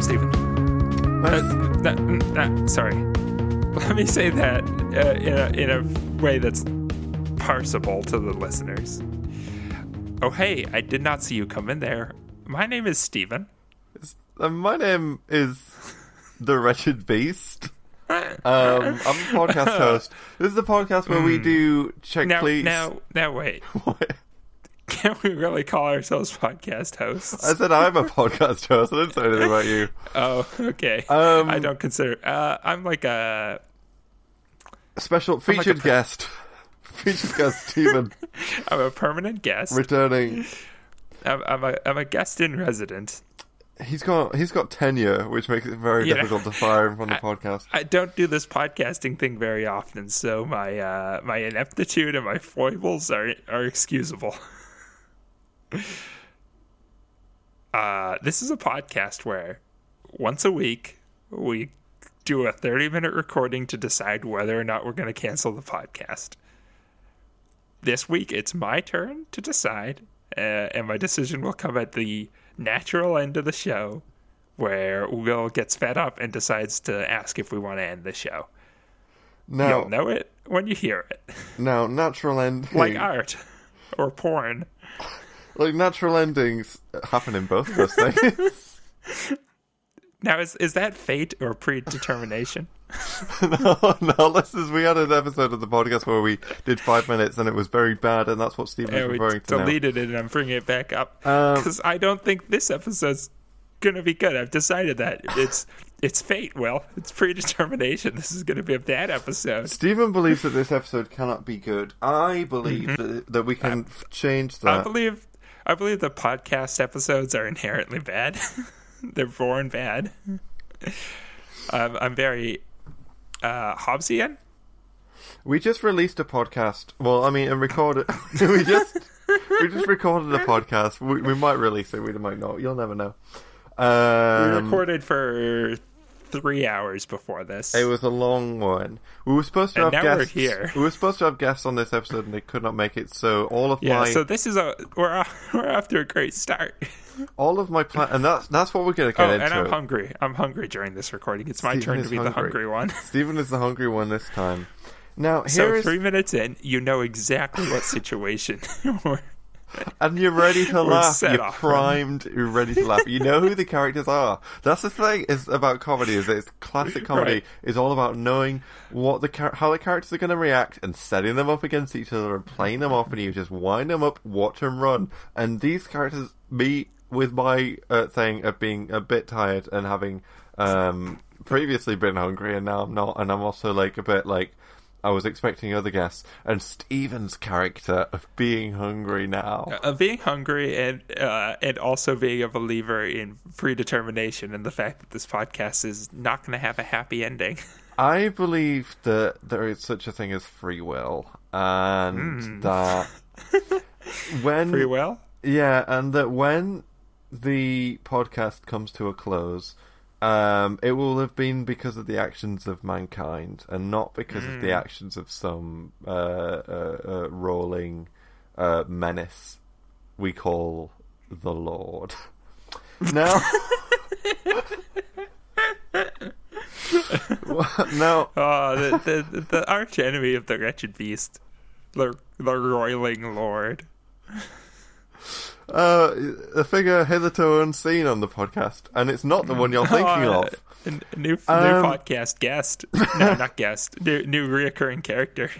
see you come in there, Stephen. Uh, that, that, sorry. Let me say that uh, in, a, in a way that's parsable to the listeners. Oh, hey, I did not see you come in there. My name is Stephen. Uh, my name is the Wretched Beast. Um, I'm a podcast host. This is the podcast where we do check Now, please. now, now, wait. What? Can we really call ourselves podcast hosts? I said I'm a podcast host. I didn't say anything about you. oh, okay. Um, I don't consider. Uh, I'm like a. Special like a featured per- guest. featured guest Stephen I'm a permanent guest. returning. I'm, I'm a. I'm a guest in resident. He's got he's got tenure, which makes it very Yeah. difficult to fire him from the I- podcast. I don't do this podcasting thing very often, so my uh, my ineptitude and my foibles are are excusable. uh, this is a podcast where once a week we do a 30 minute recording to decide whether or not we're going to cancel the podcast. This week it's my turn to decide, uh, and my decision will come at the natural end of the show where Will gets fed up and decides to ask if we want to end the show. Now, You'll know it when you hear it, now natural ending, like art or porn. like natural endings happen in both of those things. Now, is is that fate or predetermination? no, no, this is we had an episode of the podcast where we did five minutes and it was very bad, and that's what was and we referring to now. deleted it, and I'm bringing it back up Um, because I don't think this episode's gonna be good. I've decided that it's it's fate. Well, it's predetermination. This is gonna be a bad episode. Stephen believes that this episode cannot be good. I believe that, that we can f- change Mm-hmm. I that. believe I believe the podcast episodes are inherently bad. They're born bad. Um, I'm very uh, Hobbesian. We just released a podcast. Well, I mean, and recorded. we just we just recorded a podcast. We, we might release it. We might not. You'll never know. We Um, recorded for three hours before this. It was a long one. We were supposed to And have now we're guests. here. We were supposed to have guests on this episode, and they could not make it. So all of yeah, my so this is a we're off, we're off to a great start. all of my plan, and that's that's what we're going to get Oh, into. and I'm hungry. I'm hungry during this recording. It's my Steven turn to be the hungry. hungry one. Stephen is the hungry one this time. Now here So is, three minutes in, you know exactly what situation we're and you're ready to laugh. You're off primed. You're ready to laugh. You know who the characters are. That's the thing is about comedy. Is that it's classic comedy Right. is all about knowing what the char- how the characters are going to react and setting them up against each other and playing them off, and you just wind them up, watch them run. And these characters, me with my uh, thing of being a bit tired and having um, previously been hungry, and now I'm not, and I'm also like a bit like. I was expecting other guests, and Steven's character of being hungry now. uh, being hungry and uh, and also being a believer in predetermination and the fact that this podcast is not going to have a happy ending. I believe that there is such a thing as free will, and that when Free will. yeah, and that when the podcast comes to a close, um, it will have been because of the actions of mankind, and not because of the actions of some uh, uh, uh, rolling uh, menace we call the Lord. Now. no, Oh, the, the the arch enemy of the wretched beast, the the roiling lord. Uh, a figure hitherto unseen on the podcast, and it's not the one you're thinking Oh, of. a, a new new Um, podcast guest. No, not guest. New new reoccurring character.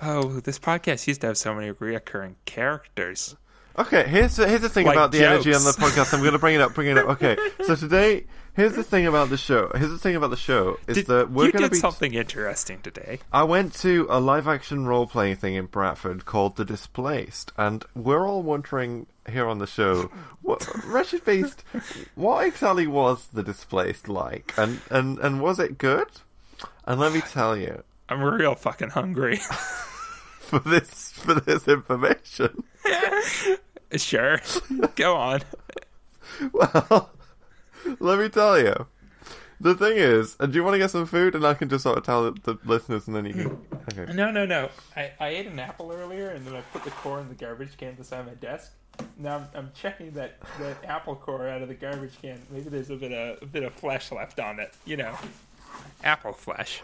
Oh, this podcast used to have so many reoccurring characters. Okay, here's the, here's the thing Like about the energy on the podcast. I'm going to bring it up, bring it up. Okay, so today, here's the thing about the show. Here's the thing about the show is Did, that we're going to be. something interesting today. I went to a live action role playing thing in Bradford called The Displaced, and we're all wondering here on the show, what, Wretched Beast, what exactly was The Displaced like, and and and was it good? And let me tell you, I'm real fucking hungry. for this for this information, sure, go on. well, let me tell you. The thing is, uh, do you want to get some food, and I can just sort of tell the, listeners, and then you can. Okay. No, no, no. I, I ate an apple earlier, and then I put the core in the garbage can beside my desk. now I'm, I'm checking that, that apple core out of the garbage can. Maybe there's a bit of a bit of flesh left on it. You know, apple flesh.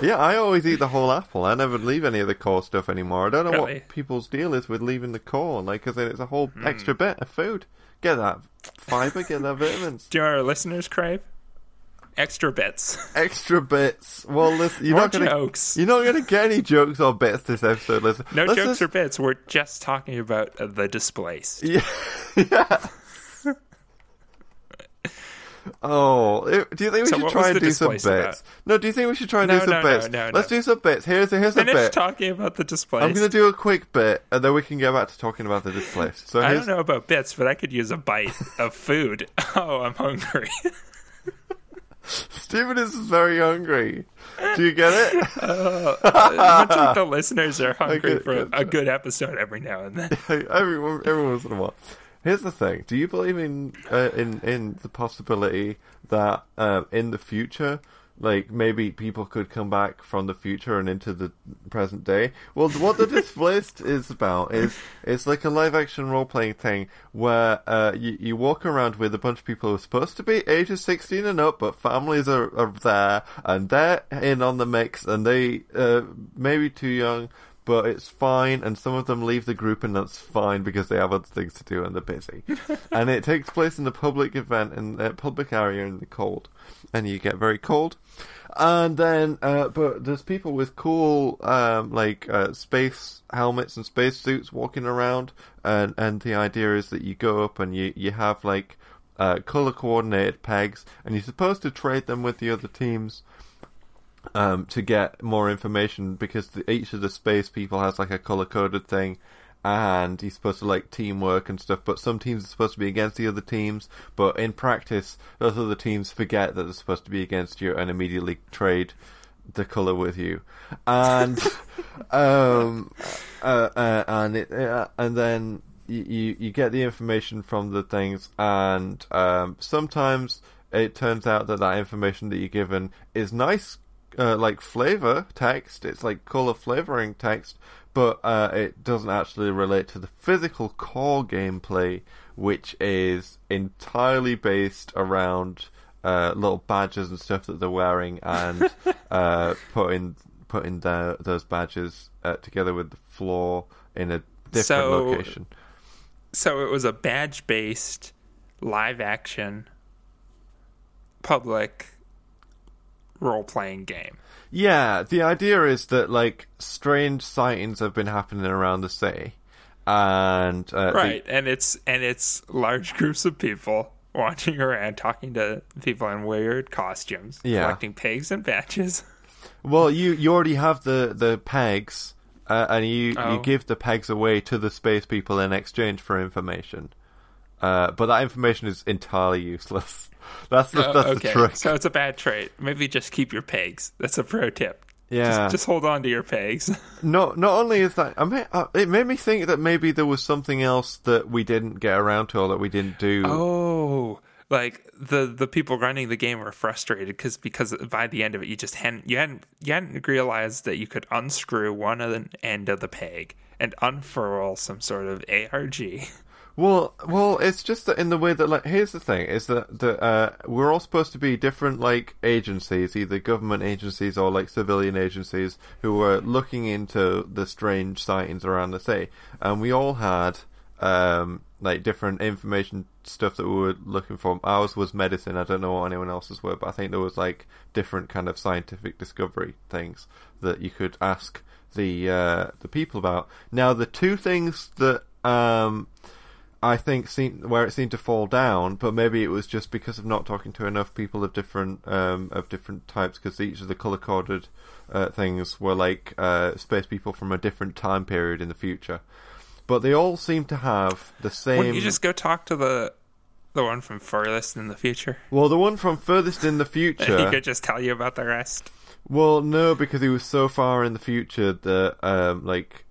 Yeah, I always eat the whole apple. I never leave any of the core stuff anymore. I don't know Really? what people's deal is with leaving the core, like, because then it's a whole extra bit of food. Get that fiber, get that vitamins. Do our listeners crave extra bits? Extra bits. Well, listen, you're More not gonna jokes. you're not gonna get any jokes or bits this episode. Listen, No Let's jokes just- or bits. We're just talking about the displaced. Yeah. yeah. Oh, it- do you think we So should try and do some bits? about? No, do you think we should try and No, do some no, bits? no, no. Let's do some bits. Here's here's a Finish bit. talking about the displaced. I'm going to do a quick bit, and then we can get back to talking about the displaced. So I don't know about bits, but I could use a bite of food. Oh, I'm hungry. Stephen is very hungry. Do you get it? Uh, Much like the listeners are hungry for a good episode every now and then. everyone, every once in a while. Here's the thing: Do you believe in uh, in in the possibility that um, in the future, like maybe people could come back from the future and into the present day? Well, what the displaced is about is it's like a live action role playing thing where uh, you you walk around with a bunch of people who are supposed to be ages sixteen and up, but families are, are there and they're in on the mix, and they uh, maybe too young but it's fine. And some of them leave the group, and that's fine because they have other things to do and they're busy. and it takes place in a public event in a public area in the cold, and you get very cold. And then, uh, but there's people with cool, um, like uh, space helmets and space suits walking around, and and the idea is that you go up and you you have like uh, color coordinated pegs, and you're supposed to trade them with the other teams um, to get more information because the, each of the space people has like a color coded thing, and you're supposed to like teamwork and stuff. But some teams are supposed to be against the other teams, but in practice, those other teams forget that they're supposed to be against you and immediately trade the color with you, and um, uh, uh, and it, uh, and then. You, you you get the information from the things, and um, sometimes it turns out that that information that you're given is nice uh, like flavor text. It's like color flavoring text, but uh, it doesn't actually relate to the physical core gameplay, which is entirely based around uh, little badges and stuff that they're wearing and uh, putting putting the, those badges uh, together with the floor in a different So- location. So it was a badge based, live action, public role playing game. Yeah, the idea is that like strange sightings have been happening around the city, and uh, the- Right. And it's and it's large groups of people watching around talking to people in weird costumes, Yeah. collecting pegs and badges. Well, you you already have the the pegs, uh, and you Oh. you give the pegs away to the space people in exchange for information. Uh, but that information is entirely useless. That's the, Uh, that's okay. the trick. So it's a bad trait. Maybe just keep your pegs. That's a pro tip. yeah. Just, just hold on to your pegs. No, not only is that, I mean, uh, it made me think that maybe there was something else that we didn't get around to or that we didn't do. Oh, like the the people running the game were frustrated because because by the end of it you just hadn't you hadn't you hadn't realized that you could unscrew one of the end of the peg and unfurl some sort of ARG. Well, well, it's just that in the way that, like, here's the thing: is that that uh, we're all supposed to be different, like agencies, either government agencies or like civilian agencies, who were looking into the strange sightings around the city, and we all had um, like different information stuff that we were looking for. Ours was medicine. I don't know what anyone else's were, but I think there was like different kind of scientific discovery things that you could ask the uh, the people about. Now, the two things that um, I think seemed, where it seemed to fall down, but maybe it was just because of not talking to enough people of different um, of different types. Because each of the color coded uh, things were like uh, space people from a different time period in the future, but they all seem to have the same. Wouldn't you just go talk to the the one from furthest in the future? Well, the one from furthest in the future. He could just tell you about the rest. Well, no, because he was so far in the future that, um, like,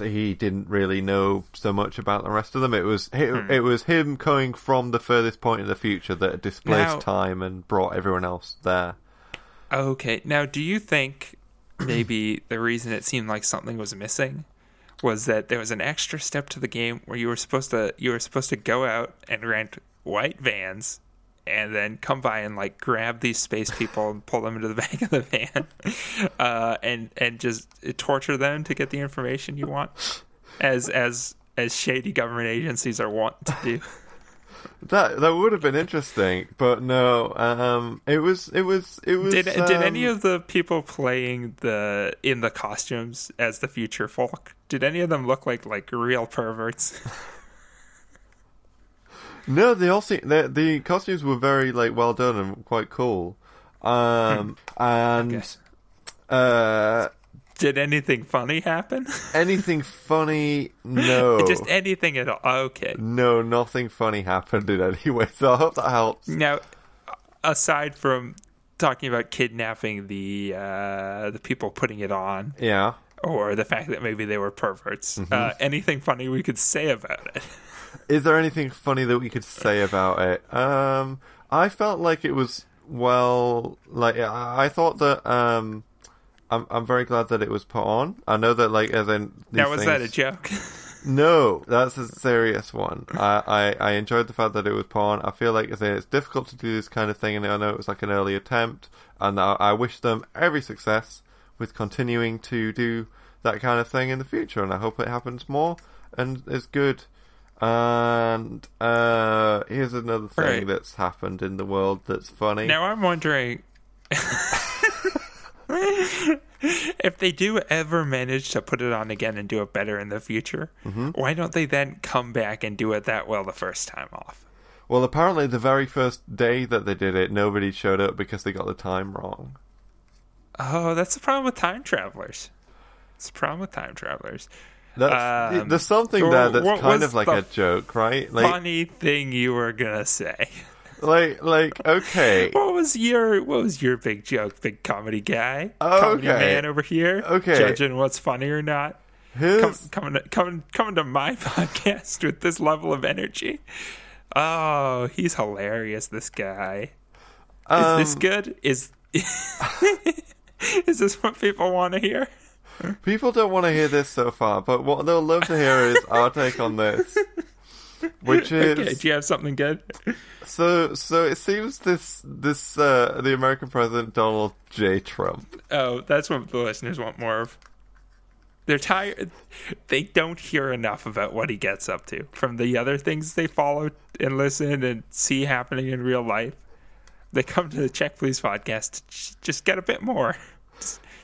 he didn't really know so much about the rest of them. It was it, Hmm. it was him going from the furthest point in the future that displaced Now- time and brought everyone else there. Okay. Now, do you think maybe the reason it seemed like something was missing was that there was an extra step to the game where you were supposed to you were supposed to go out and rent white vans and then come by and like grab these space people and pull them into the back of the van uh, and and just torture them to get the information you want as as as shady government agencies are wont to do That that would have been interesting, but no. Um, it was it was it was. did um, did any of the people playing the in the costumes as the future folk did any of them look like like real perverts No, they all seem the the costumes were very like well done and quite cool. Um, and uh, did anything funny happen anything funny? No, just anything at all okay no, nothing funny happened in any way. So I hope that helps. Now, aside from talking about kidnapping the uh, the people putting it on, Yeah. or the fact that maybe they were perverts, Mm-hmm. uh, anything funny we could say about it? Is there anything funny that we could say about it? Um, I felt like it was well, like I I thought that. Um, I'm I'm very glad that it was put on. I know that like as in Now, was that a joke? No, that's a serious one. I, I, I enjoyed the fact that it was porn. I feel like as in, it's difficult to do this kind of thing, and I know it was like an early attempt, and I, I wish them every success with continuing to do that kind of thing in the future, and I hope it happens more and is good. And uh, here's another thing Right. that's happened in the world that's funny. now, I'm wondering. if they do ever manage to put it on again and do it better in the future, Mm-hmm. why don't they then come back and do it that well the first time off? Well, apparently the very first day that they did it, nobody showed up because they got the time wrong. Oh, that's the problem with time travelers. It's the problem with time travelers. That's, Um, there's something so there that's kind of like a joke, right? Like, Funny thing you were gonna say. like, like, okay, What was your What was your big joke, big comedy guy, comedy man over here, Okay. judging what's funny or not? Come, coming, to, coming, coming to my podcast with this level of energy. Oh, he's hilarious. This guy. Is um, this good? Is is this what people want to hear? People don't want to hear this so far, but what they'll love to hear is our take on this, which is Okay, do you have something good? so. So it seems this this uh, the American president Donald J. Trump. Oh, that's what the listeners want more of. They're tired. They don't hear enough about what he gets up to from the other things they follow and listen and see happening in real life. They come to the Check Please podcast to just get a bit more,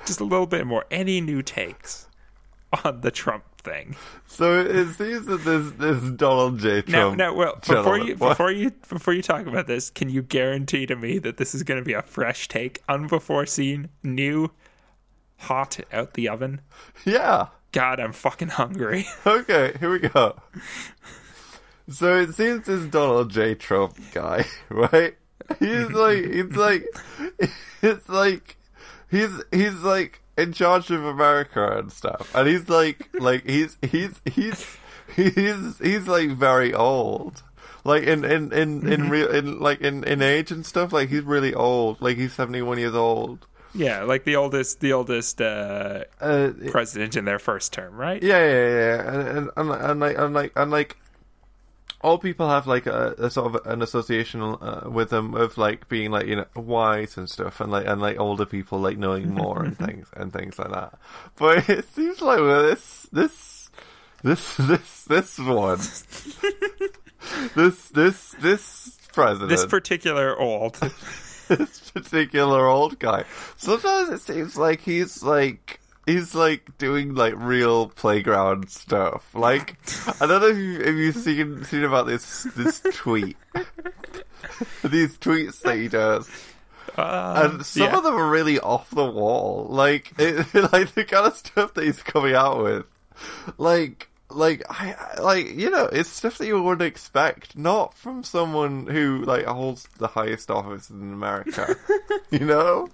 just, a little bit more. Any new takes on the Trump thing? So it seems that this this Donald J. Trump. now, well, before you What? before you before you talk about this, can you guarantee to me that this is going to be a fresh take, unbefore seen, new, hot out the oven? yeah. God, I'm fucking hungry. Okay, here we go. So it seems this Donald J. Trump guy, right? He's like, he's like, it's like, he's he's like in charge of America and stuff, and he's like, like he's he's he's he's he's like very old, like in in in in real in like in in age and stuff. Like he's really old, like he's seventy one years old. yeah, like the oldest, the oldest uh, Uh, president in their first term, right? Yeah, yeah, yeah, and and and, and like and like and like all people have like a, a sort of an association uh, with them of like being like you know wise and stuff, and like and like older people like knowing more and things and things like that. But it seems like well, this this this this this one this this this president This particular old, this particular old guy. Sometimes it seems like he's like he's like doing like real playground stuff. Like I don't know if, you, if you've seen seen about this this tweet. These tweets that he does, uh, and some yeah. of them are really off the wall. Like, it, like the kind of stuff that he's coming out with, like, like I, I- like you know, it's stuff that you wouldn't expect, not from someone who like holds the highest office in America. you know,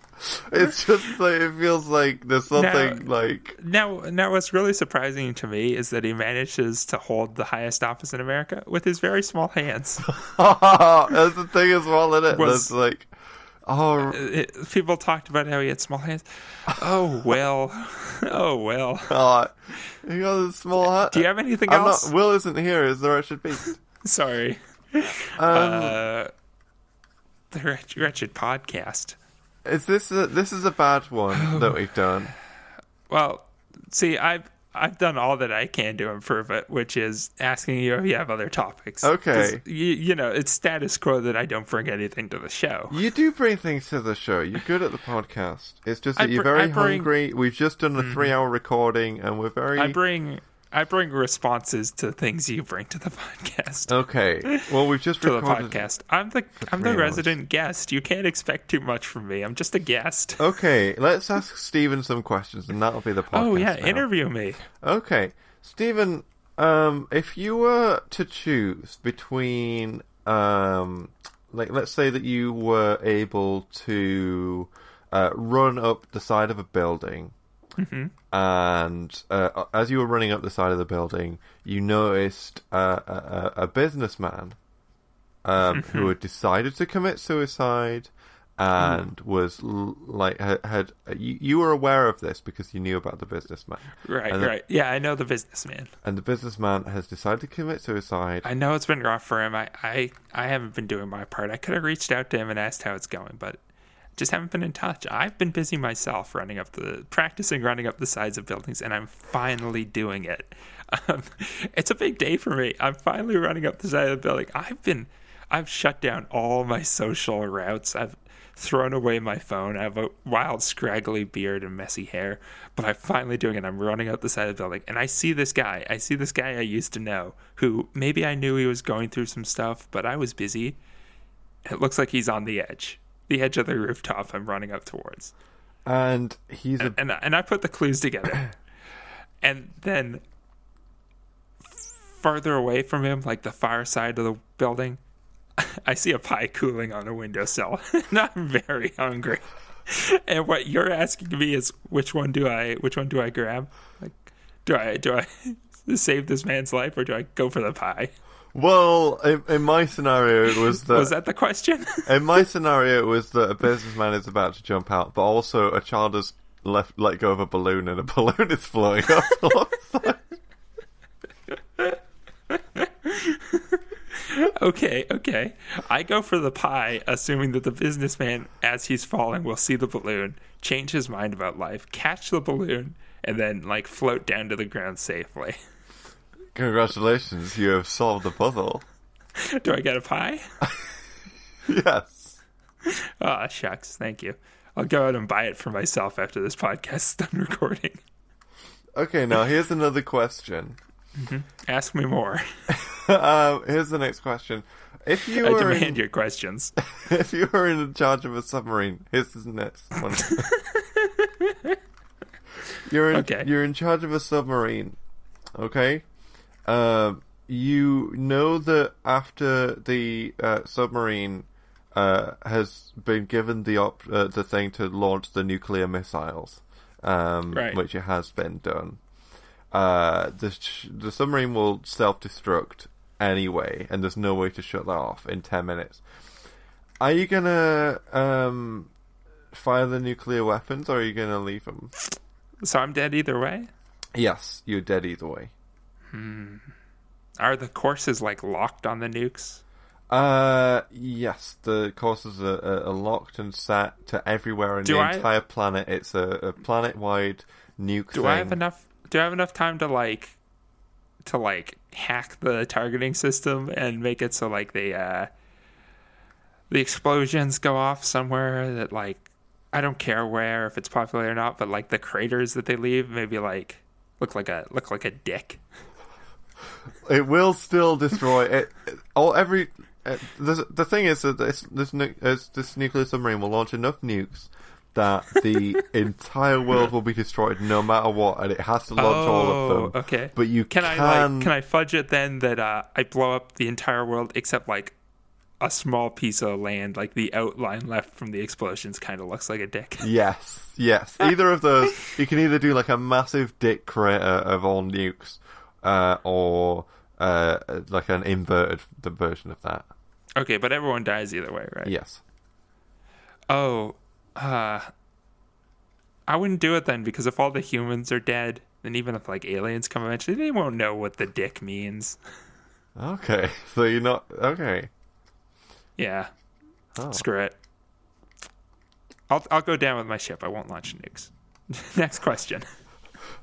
it's just like it feels like there's something like Now, now, what's really surprising to me is that he manages to hold the highest office in America with his very small hands. that's the thing as well, isn't it? Was- That's like. Oh, It, people talked about how he had small hands. Oh well, oh well. God. You got a small hat. Do you have anything I'm else? not. Will isn't here. Is the wretched beast? Sorry. Um, Uh, the wretched, wretched podcast. is this a, this is a bad one that we've done? Well, see, I've I've done all that I can to improve it, which is asking you if you have other topics. Okay. You, you know, it's status quo that I don't bring anything to the show. You do bring things to the show. You're good at the podcast. It's just that you're very bring- Mm-hmm. hungry. We've just done a three-hour recording, and we're very I bring I bring responses to things you bring to the podcast. okay. Well, we've just to the podcast. I'm the I'm the hours. resident guest. You can't expect too much from me. I'm just a guest. Okay, let's ask Stephen some questions, and that'll be the podcast. oh yeah, now. interview me. Okay, Stephen, um, if you were to choose between, um, like, let's say that you were able to uh, run up the side of a building, and uh, as you were running up the side of the building, you noticed uh, a, a, businessman um, who had decided to commit suicide. And was l- like had, had you, you were aware of this because you knew about the businessman, Right, the- right. Yeah, I know the businessman. and the businessman has decided to commit suicide. I know it's been rough for him. I, I, I haven't been doing my part. I could have reached out to him and asked how it's going, but just haven't been in touch. I've been busy myself running up the practicing running up the sides of buildings, and I'm finally doing it. Um, it's a big day for me. I'm finally running up the side of the building. I've been I've shut down all my social routes. I've thrown away my phone. I have a wild, scraggly beard and messy hair, but I'm finally doing it. I'm running up the side of the building, and I see this guy. I see this guy I used to know who maybe I knew he was going through some stuff, but I was busy. It looks like he's on the edge, the edge of the rooftop I'm running up towards. And he's a And, and I put the clues together. and then farther away from him, like the far side of the building, I see a pie cooling on a windowsill, and I'm very hungry. And what you're asking me is which one do I which one do I grab? Like, do I do I save this man's life or do I go for the pie? Well. In, in my scenario, it was that, Was that the question? in my scenario it was that a businessman is about to jump out, but also a child has left let go of a balloon, and a balloon is flowing up okay, okay. I go for the pie, assuming that the businessman, as he's falling, will see the balloon, change his mind about life, catch the balloon, and then like float down to the ground safely. Congratulations, you have solved the puzzle. Do I get a pie? Yes. Ah, shucks. Thank you. I'll go out and buy it for myself after this podcast is done recording. Okay, now here's another question. Ask me more. Um, here's the next question. If you I were demand in, your questions. if you were in charge of a submarine, here's the next one. you're in, Okay. you're in charge of a submarine, okay? Um, you know that after the uh, submarine uh, has been given the op- uh, the thing to launch the nuclear missiles, um, Right. which it has been done. Uh, the sh- the submarine will self destruct anyway, and there's no way to shut that off in ten minutes. Are you gonna um, fire the nuclear weapons, or are you gonna leave them? So I'm dead either way? Yes, you're dead either way. Are the courses like locked on the nukes? Uh, yes, the courses are, are, locked and set to everywhere in Do the I- entire planet. It's a, a planet-wide nuke Do thing. I have enough do I have enough time to like to like hack the targeting system and make it so like the uh the explosions go off somewhere that like I don't care where if it's popular or not, but like the craters that they leave maybe like look like a look like a dick. It will still destroy it. All every. Uh, the the thing is that this this nu- uh, this nuclear submarine will launch enough nukes that the entire world will be destroyed no matter what, and it has to launch all of them. Oh, okay. But you Can can. I like can I fudge it then that uh, I blow up the entire world except like a small piece of land, like the outline left from the explosions, kind of looks like a dick. Yes, yes. Either of those. You can either do like a massive dick crater of all nukes, uh, or uh, like an inverted version of that. Okay, but everyone dies either way, right? Yes. Oh, uh, I wouldn't do it then because if all the humans are dead, then even if like aliens come eventually, they won't know what the dick means. Okay, so you're not okay. Yeah, Oh. screw it. I'll I'll go down with my ship. I won't launch nukes. Next question.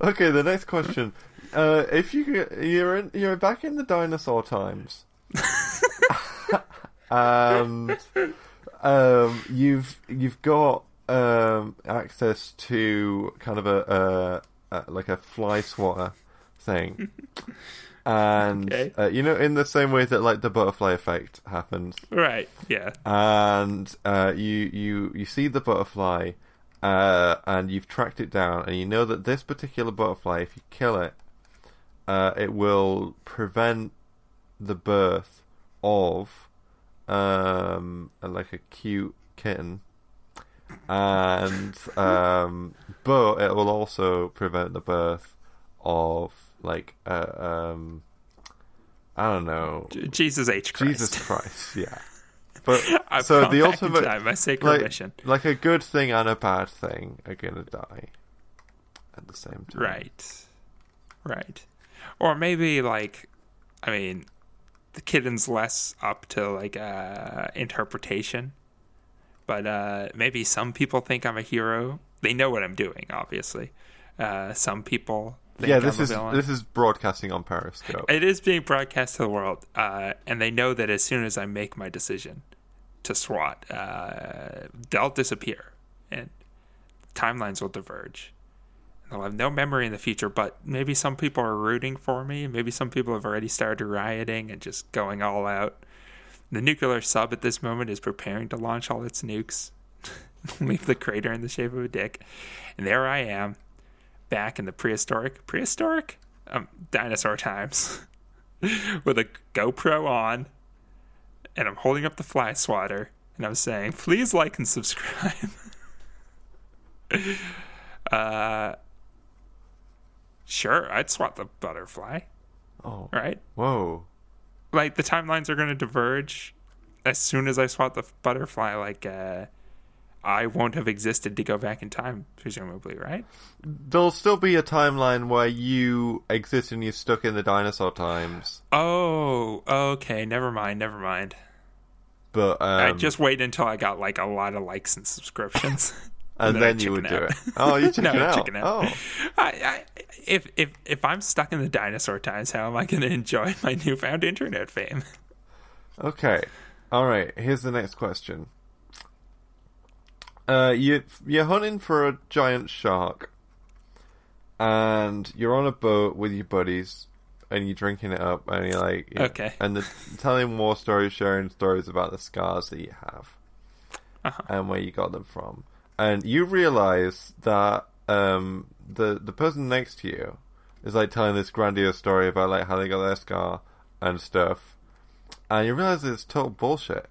Okay, the next question. Uh, if you you're in, you're back in the dinosaur times, and um, you've you've got um, access to kind of a, a, a like a fly swatter thing, and Okay. uh, you know in the same way that like the butterfly effect happens, Right. Yeah. and uh, you you you see the butterfly, uh, and you've tracked it down, and you know that this particular butterfly, if you kill it, uh, it will prevent the birth of um, a- like a cute kitten, and um, but it will also prevent the birth of like uh, um, I don't know Jesus H Christ. Jesus Christ, yeah. But I've so the ultimate, time, my sacred like, mission. like a good thing and a bad thing are gonna die at the same time. Right. Right. Or maybe like I mean the kitten's less up to like uh interpretation. But uh maybe some people think I'm a hero. They know what I'm doing, obviously. Uh some people think Yeah, I'm this a is villain. this is broadcasting on Periscope. It is being broadcast to the world, uh, and they know that as soon as I make my decision to SWAT, uh, they'll disappear, and timelines will diverge. They'll have no memory in the future, but maybe some people are rooting for me. Maybe some people have already started rioting and just going all out. The nuclear sub at this moment is preparing to launch all its nukes, leave the crater in the shape of a dick, and there I am, back in the prehistoric, prehistoric, um, dinosaur times, with a GoPro on, and I'm holding up the fly swatter, and I'm saying, please like and subscribe. uh, sure, I'd swat the butterfly, oh, right? whoa! Like the timelines are going to diverge as soon as I swat the butterfly. Like, uh, I won't have existed to go back in time, presumably, right? There'll still be a timeline where you exist and you're stuck in the dinosaur times, Oh, okay. Never mind. Never mind. but um, I just wait until I got like a lot of likes and subscriptions. and then then you would chicken do it. Oh, you No, chicken I out. chicken out. Oh, I, I, if if if I'm stuck in the dinosaur times, how am I going to enjoy my newfound internet fame? Okay. All right. Here's the next question. Uh, you you're hunting for a giant shark, and you're on a boat with your buddies, and you're drinking it up, and you're like, Okay. and they're telling war stories, sharing stories about the scars that you have, Uh-huh. and where you got them from, and you realize that um the the person next to you is like telling this grandiose story about like how they got their scar and stuff, and you realize it's total bullshit.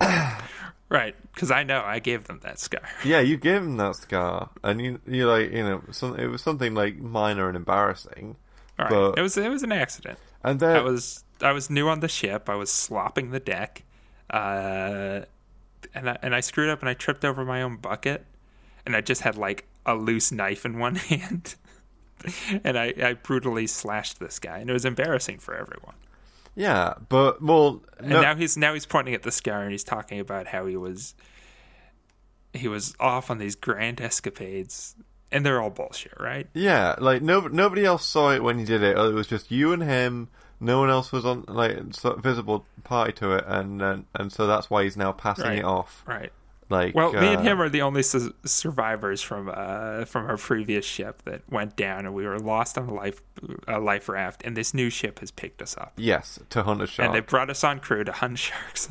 Right, because I know I gave them that scar. Yeah, you gave them that scar, and you you like you know some, it was something like minor and embarrassing, All right, But- it was it was an accident. and then I was I was new on the ship. I was slopping the deck, uh, and I, and I screwed up and I tripped over my own bucket, and I just had like a loose knife in one hand, and I, I brutally slashed this guy, and it was embarrassing for everyone. yeah, but well, And now he's now he's pointing at the scar and he's talking about how he was he was off on these grand escapades, and they're all bullshit, right? yeah, like no nobody else saw it when he did it. It was just you and him. No one else was on like visible party to it, and and, and so that's why he's now passing Right. it off. Right. Like, Well, me and uh, him are the only su- survivors from uh, from our previous ship that went down, and we were lost on a life a life raft. And this new ship has picked us up, yes to hunt a shark. and they brought us on crew to hunt sharks.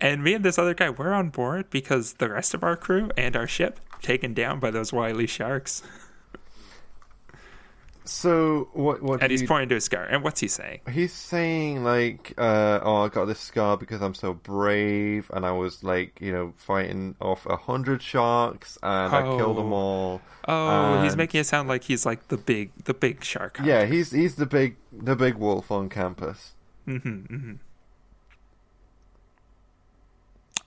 and me and this other guy, we're on board because the rest of our crew and our ship taken down by those wily sharks. so what? What? And he's you- pointing to his scar. And what's he saying? He's saying like, uh, "Oh, I got this scar because I'm so brave, and I was like, you know, fighting off a hundred sharks, and I killed them Oh. all." Oh, he's making it sound like he's like the big the big shark. Yeah, he's he's the big the big wolf on campus. Mm-hmm, mm-hmm.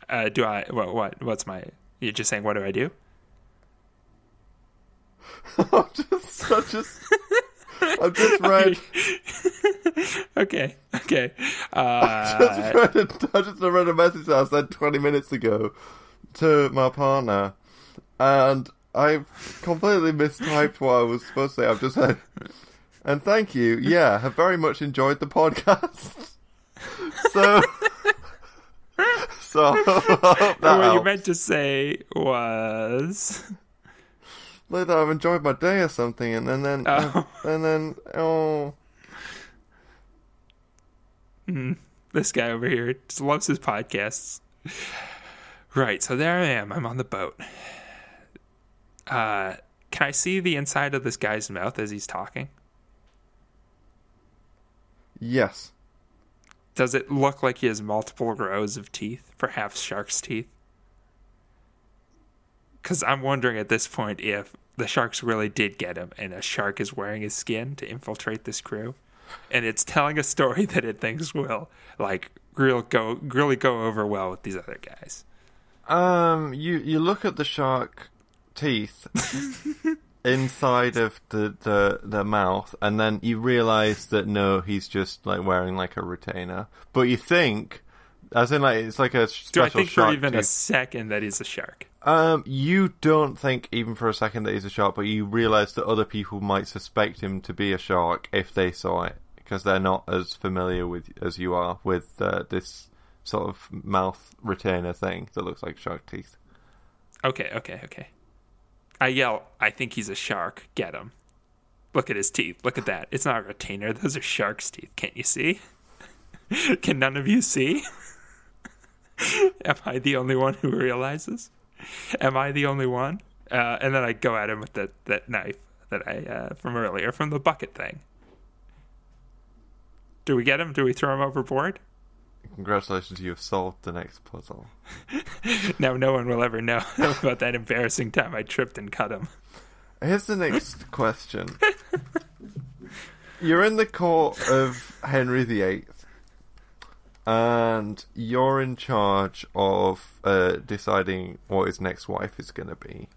Uh, do I? What? What? What's my? You're just saying. What do I do? I'm just, I just, I just read, okay. Okay. I Uh, just read, a, I just read a message that I sent 20 minutes ago to my partner, and I've completely mistyped what I was supposed to say. I've just said, and thank you. Yeah, have very much enjoyed the podcast. so, so I that what you meant to say was. That I've enjoyed my day or something, and then then Oh. and then oh. this guy over here just loves his podcasts. Right, so there I am. I'm on the boat. Uh, can I see the inside of this guy's mouth as he's talking? Yes. Does it look like he has multiple rows of teeth, perhaps shark's teeth? Because I'm wondering at this point if the sharks really did get him and a shark is wearing his skin to infiltrate this crew. And it's telling a story that it thinks will, like, real go, really go over well with these other guys. Um, you you look at the shark teeth inside of the, the the mouth, and then you realise that no, he's just like wearing like a retainer. But you think, as in like it's like a Do special I think for shark even a second that he's a shark? Um, you don't think even for a second that he's a shark, but you realise that other people might suspect him to be a shark if they saw it, because they're not as familiar with as you are with uh, this sort of mouth retainer thing that looks like shark teeth. Okay, okay, okay. I yell, I think he's a shark. Get him. Look at his teeth. Look at that. It's not a retainer. Those are shark's teeth. Can't you see? Can none of you see? Am I the only one who realizes? Am I the only one? Uh, and then I go at him with that, that knife that I uh, from earlier from the bucket thing. Do we get him? Do we throw him overboard? Congratulations, you have solved the next puzzle. Now no one will ever know about that embarrassing time I tripped and cut him. Here's the next question. You're in the court of Henry VIII, and you're in charge of uh, deciding what his next wife is going to be.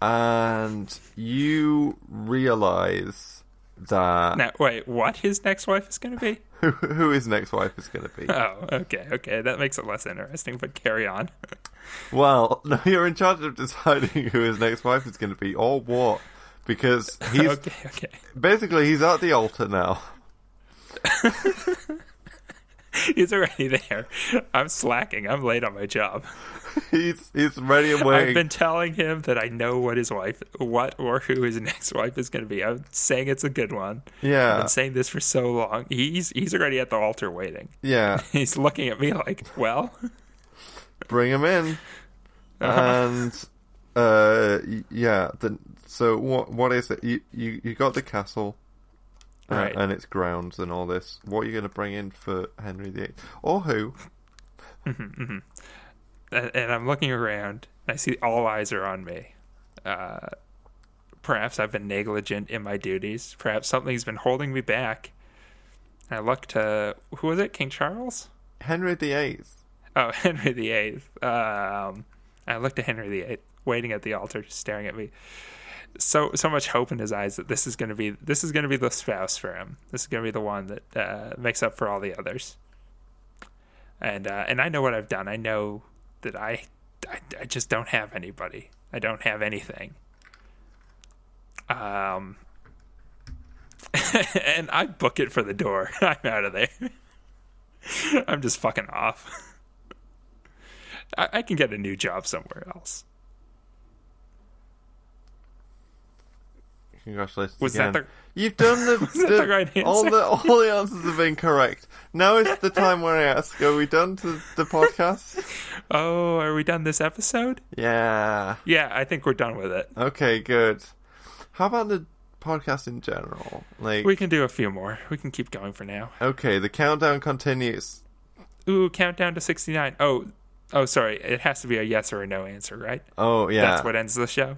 And you realize that Now, wait, what his next wife is going to be? who, who his next wife is going to be. Oh, okay, okay. That makes it less interesting, but carry on. Well, no, you're in charge of deciding who his next wife is going to be, or what, because he's okay, okay. basically he's at the altar now. He's already there. I'm slacking. I'm late on my job. He's he's ready and waiting. I've been telling him that I know what his wife, what or who his next wife is going to be. I'm saying it's a good one. Yeah, I've been saying this for so long. He's he's already at the altar waiting. yeah. He's looking at me like, well, Bring him in, and uh, yeah. The, so what what is it? You you you got the castle, Right. and its grounds and all this. What are you going to bring in for Henry VIII, or who? and and I'm looking around. And I see all eyes are on me. Uh, perhaps I've been negligent in my duties. Perhaps something's been holding me back. And I look to who was it? King Charles? Henry VIII. Oh, Henry VIII. Um, I looked to Henry VIII, waiting at the altar, staring at me. So so much hope in his eyes that this is going to be this is going to be the spouse for him. This is going to be the one that uh, makes up for all the others. And uh, and I know what I've done. I know that I, I I just don't have anybody. I don't have anything. Um. and I book it for the door. I'm out of there. I'm just fucking off. I, I can get a new job somewhere else. Congratulations Was again. that You've done the, that the right all the all the answers have been correct. Now is the time when I ask: Are we done to the podcast? Oh, are we done this episode? yeah. Yeah, I think we're done with it. Okay. Good. How about the podcast in general? Like, We can do a few more. We can keep going for now. okay, the countdown continues. Ooh, countdown to 69. Oh, oh, sorry. It has to be a yes or a no answer, right? Oh yeah. That's what ends the show.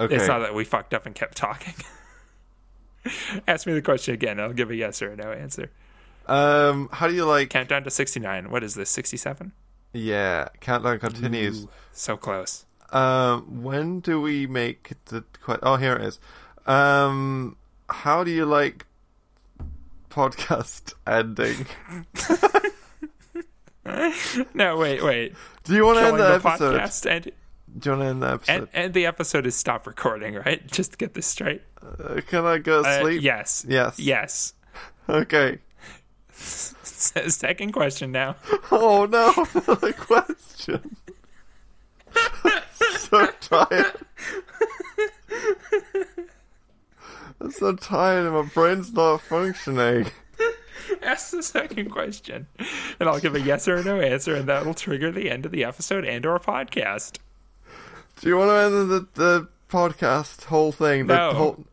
Okay. It's not that we fucked up and kept talking. Ask me the question again. I'll give a yes or a no answer. Um, how do you like? Countdown to 69. What is this? 67? Yeah, countdown continues. Ooh, so close. Um, when do we make the? que- Oh, here it is. Um, how do you like podcast ending? No, wait, wait. Do you want to end the the episode? podcast Do you want to end the episode? and and the episode is stop recording, right? Just to get this straight. Uh, can I go to Uh, sleep? yes. Yes. Yes. Okay. Second question now. Oh no, another question. so tired. I'm so tired and my brain's not functioning. Ask the second question, and I'll give a yes or no answer, and that'll trigger the end of the episode and or podcast. Do you want to end the, the podcast whole thing? The No. whole...